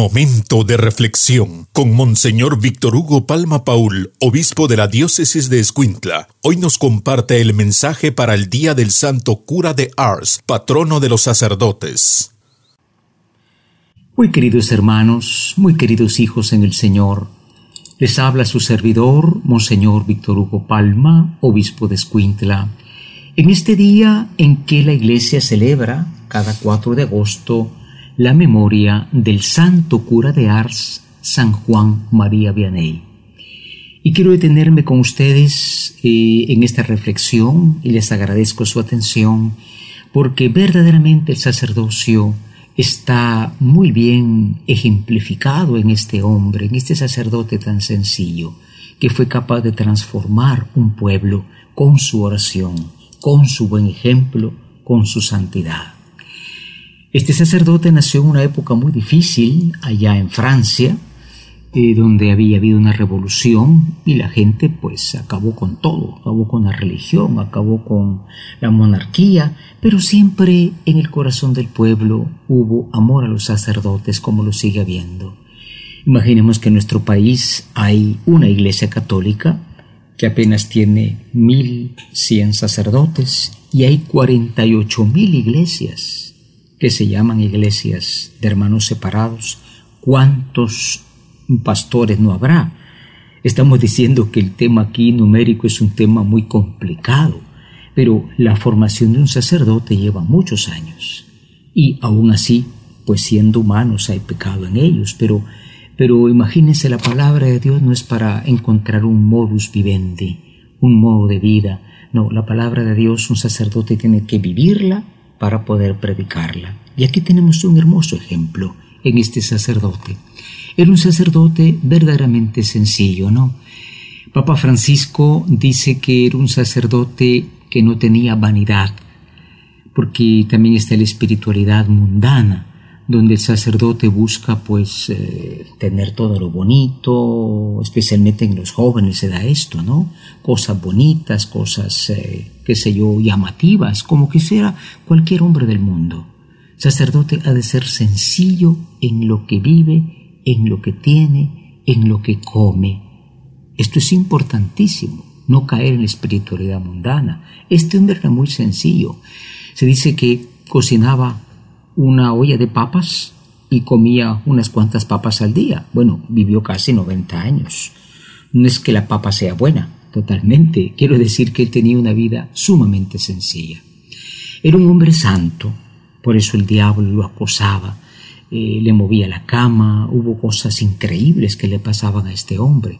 Momento de reflexión con Monseñor Víctor Hugo Palma Paul, obispo de la diócesis de Escuintla. Hoy nos comparte el mensaje para el Día del Santo Cura de Ars, patrono de los sacerdotes. Muy queridos hermanos, muy queridos hijos en el Señor, les habla su servidor, Monseñor Víctor Hugo Palma, obispo de Escuintla. En este día en que la Iglesia celebra, cada 4 de agosto, la memoria del santo cura de Ars, San Juan María Vianney. Y quiero detenerme con ustedes eh, en esta reflexión y les agradezco su atención porque verdaderamente el sacerdocio está muy bien ejemplificado en este hombre, en este sacerdote tan sencillo, que fue capaz de transformar un pueblo con su oración, con su buen ejemplo, con su santidad. Este sacerdote nació en una época muy difícil, allá en Francia, eh, donde había habido una revolución y la gente pues acabó con todo, acabó con la religión, acabó con la monarquía, pero siempre en el corazón del pueblo hubo amor a los sacerdotes como lo sigue habiendo. Imaginemos que en nuestro país hay una iglesia católica que apenas tiene 1.100 sacerdotes y hay 48.000 iglesias que se llaman iglesias de hermanos separados, ¿cuántos pastores no habrá? Estamos diciendo que el tema aquí numérico es un tema muy complicado, pero la formación de un sacerdote lleva muchos años. Y aún así, pues siendo humanos hay pecado en ellos, pero, pero imagínense, la palabra de Dios no es para encontrar un modus vivendi, un modo de vida. No, la palabra de Dios, un sacerdote tiene que vivirla para poder predicarla. Y aquí tenemos un hermoso ejemplo en este sacerdote. Era un sacerdote verdaderamente sencillo, ¿no? Papa Francisco dice que era un sacerdote que no tenía vanidad, porque también está la espiritualidad mundana, donde el sacerdote busca pues eh, tener todo lo bonito, especialmente en los jóvenes se da esto, ¿no? Cosas bonitas, cosas, eh, qué sé yo, llamativas, como quisiera cualquier hombre del mundo. Sacerdote ha de ser sencillo en lo que vive, en lo que tiene, en lo que come. Esto es importantísimo, no caer en la espiritualidad mundana. Este hombre era muy sencillo. Se dice que cocinaba una olla de papas y comía unas cuantas papas al día. Bueno, vivió casi 90 años. No es que la papa sea buena, totalmente. Quiero decir que él tenía una vida sumamente sencilla. Era un hombre santo, por eso el diablo lo acosaba, eh, le movía la cama, hubo cosas increíbles que le pasaban a este hombre.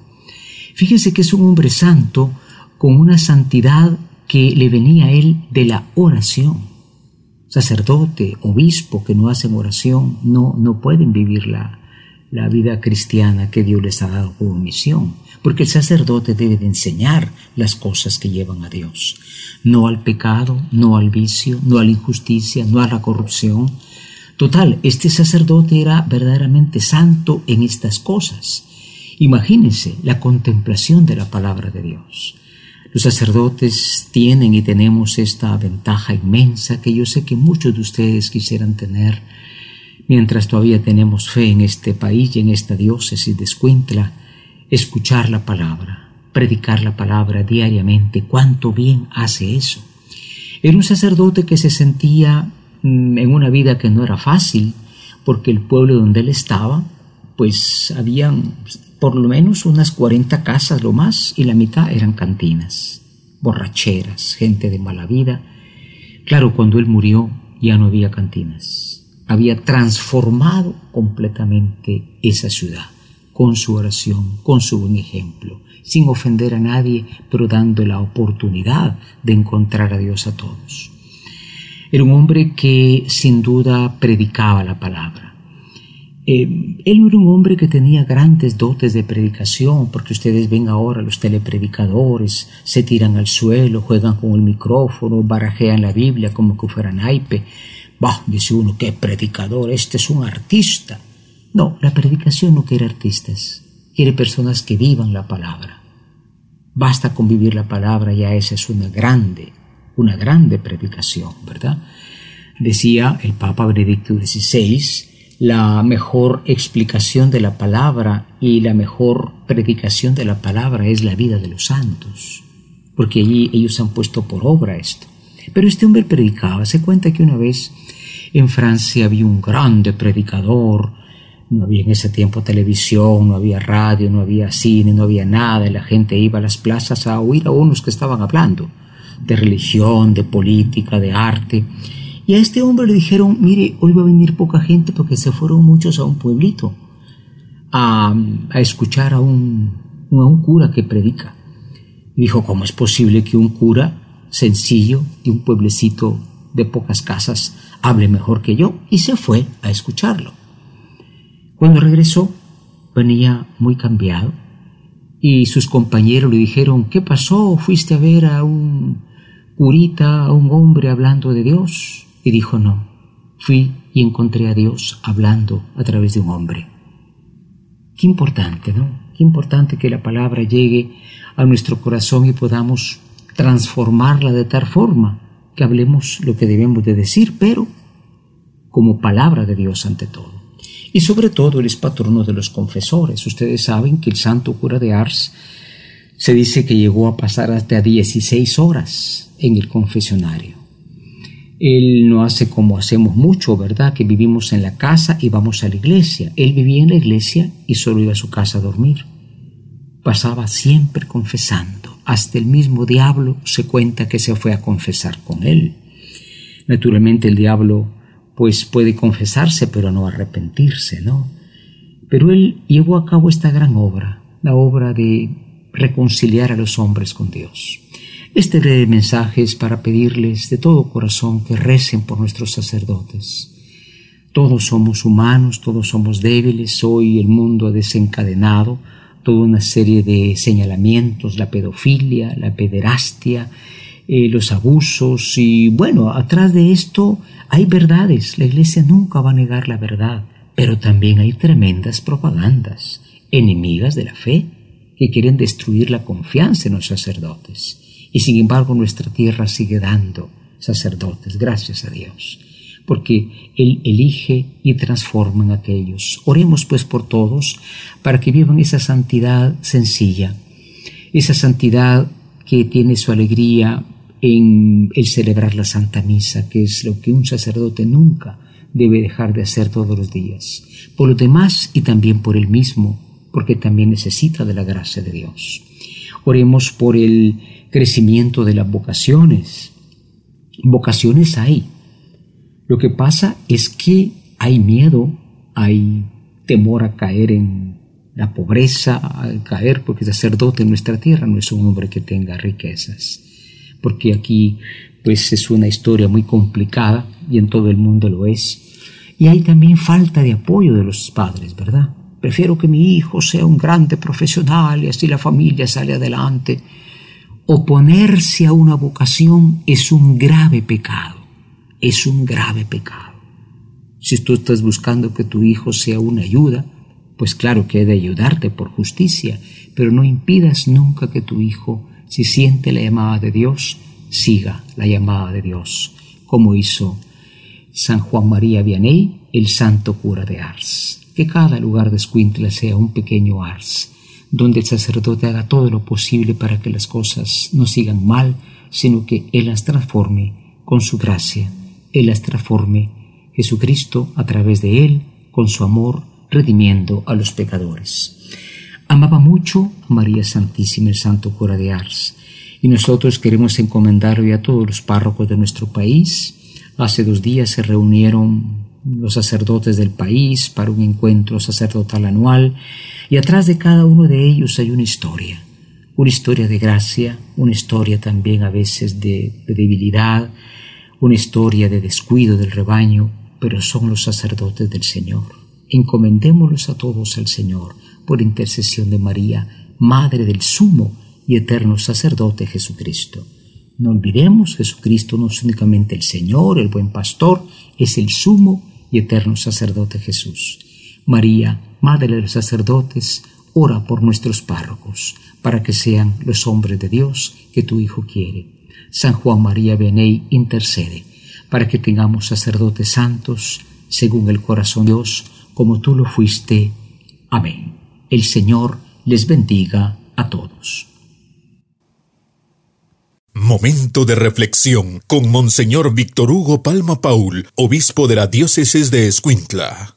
Fíjense que es un hombre santo con una santidad que le venía a él de la oración sacerdote, obispo que no hacen oración no, no pueden vivir la, la vida cristiana que Dios les ha dado como misión, porque el sacerdote debe de enseñar las cosas que llevan a Dios, no al pecado, no al vicio, no a la injusticia, no a la corrupción. Total, este sacerdote era verdaderamente santo en estas cosas. Imagínense la contemplación de la palabra de Dios. Los sacerdotes tienen y tenemos esta ventaja inmensa que yo sé que muchos de ustedes quisieran tener mientras todavía tenemos fe en este país y en esta diócesis de Escuintla, escuchar la palabra, predicar la palabra diariamente, cuánto bien hace eso. Era un sacerdote que se sentía mm, en una vida que no era fácil, porque el pueblo donde él estaba, pues habían por lo menos unas 40 casas lo más y la mitad eran cantinas, borracheras, gente de mala vida. Claro, cuando él murió ya no había cantinas. Había transformado completamente esa ciudad con su oración, con su buen ejemplo, sin ofender a nadie, pero dando la oportunidad de encontrar a Dios a todos. Era un hombre que sin duda predicaba la palabra eh, él era un hombre que tenía grandes dotes de predicación, porque ustedes ven ahora los telepredicadores, se tiran al suelo, juegan con el micrófono, barajean la Biblia como que fuera naipe. Bah, dice uno, qué predicador, este es un artista. No, la predicación no quiere artistas, quiere personas que vivan la palabra. Basta con vivir la palabra, ya esa es una grande, una grande predicación, ¿verdad? Decía el Papa Benedicto XVI, la mejor explicación de la palabra y la mejor predicación de la palabra es la vida de los santos, porque allí ellos han puesto por obra esto. Pero este hombre predicaba, se cuenta que una vez en Francia había un grande predicador, no había en ese tiempo televisión, no había radio, no había cine, no había nada, y la gente iba a las plazas a oír a unos que estaban hablando de religión, de política, de arte, y a este hombre le dijeron, mire, hoy va a venir poca gente porque se fueron muchos a un pueblito a, escuchar a un, a un cura que predica. Dijo, ¿cómo es posible que un cura sencillo de un pueblecito de pocas casas hable mejor que yo? Y se fue a escucharlo. Cuando regresó, venía muy cambiado y sus compañeros le dijeron, ¿qué pasó? ¿Fuiste a ver a un curita, a un hombre hablando de Dios? Y dijo, no, fui y encontré a Dios hablando a través de un hombre. Qué importante, ¿no? Qué importante que la palabra llegue a nuestro corazón y podamos transformarla de tal forma que hablemos lo que debemos de decir, pero como palabra de Dios ante todo. Y sobre todo él es patrono de los confesores. Ustedes saben que el santo cura de Ars se dice que llegó a pasar hasta 16 horas en el confesionario. Él no hace como hacemos mucho, ¿verdad? Que vivimos en la casa y vamos a la iglesia. Él vivía en la iglesia y solo iba a su casa a dormir. Pasaba siempre confesando. Hasta el mismo diablo se cuenta que se fue a confesar con él. Naturalmente el diablo pues puede confesarse pero no arrepentirse, ¿no? Pero él llevó a cabo esta gran obra, la obra de reconciliar a los hombres con Dios. Este mensaje es para pedirles de todo corazón que recen por nuestros sacerdotes. Todos somos humanos, todos somos débiles, hoy el mundo ha desencadenado toda una serie de señalamientos, la pedofilia, la pederastia, eh, los abusos y bueno, atrás de esto hay verdades, la iglesia nunca va a negar la verdad, pero también hay tremendas propagandas, enemigas de la fe, que quieren destruir la confianza en los sacerdotes. Y sin embargo nuestra tierra sigue dando sacerdotes, gracias a Dios, porque Él elige y transforma en aquellos. Oremos pues por todos para que vivan esa santidad sencilla, esa santidad que tiene su alegría en el celebrar la Santa Misa, que es lo que un sacerdote nunca debe dejar de hacer todos los días, por los demás y también por él mismo, porque también necesita de la gracia de Dios. Oremos por el crecimiento de las vocaciones. Vocaciones hay. Lo que pasa es que hay miedo, hay temor a caer en la pobreza, a caer porque el sacerdote en nuestra tierra no es un hombre que tenga riquezas, porque aquí pues es una historia muy complicada y en todo el mundo lo es. Y hay también falta de apoyo de los padres, ¿verdad? Prefiero que mi hijo sea un grande profesional y así la familia sale adelante oponerse a una vocación es un grave pecado, es un grave pecado. Si tú estás buscando que tu hijo sea una ayuda, pues claro que he de ayudarte por justicia, pero no impidas nunca que tu hijo, si siente la llamada de Dios, siga la llamada de Dios, como hizo San Juan María Vianney, el santo cura de Ars. Que cada lugar de Escuintla sea un pequeño Ars, donde el sacerdote haga todo lo posible para que las cosas no sigan mal, sino que Él las transforme con su gracia, Él las transforme Jesucristo a través de Él, con su amor, redimiendo a los pecadores. Amaba mucho a María Santísima, el Santo Cura de Ars, y nosotros queremos encomendar hoy a todos los párrocos de nuestro país. Hace dos días se reunieron los sacerdotes del país para un encuentro sacerdotal anual y atrás de cada uno de ellos hay una historia, una historia de gracia, una historia también a veces de, debilidad, una historia de descuido del rebaño, pero son los sacerdotes del Señor. Encomendémoslos a todos al Señor por intercesión de María, Madre del Sumo y Eterno Sacerdote Jesucristo. No olvidemos, Jesucristo no es únicamente el Señor, el buen pastor, es el sumo y eterno sacerdote Jesús. María, Madre de los sacerdotes, ora por nuestros párrocos, para que sean los hombres de Dios que tu Hijo quiere. San Juan María Beney intercede, para que tengamos sacerdotes santos según el corazón de Dios, como tú lo fuiste. Amén. El Señor les bendiga a todos. Momento de reflexión con Monseñor Víctor Hugo Palma Paul, obispo de la diócesis de Escuintla.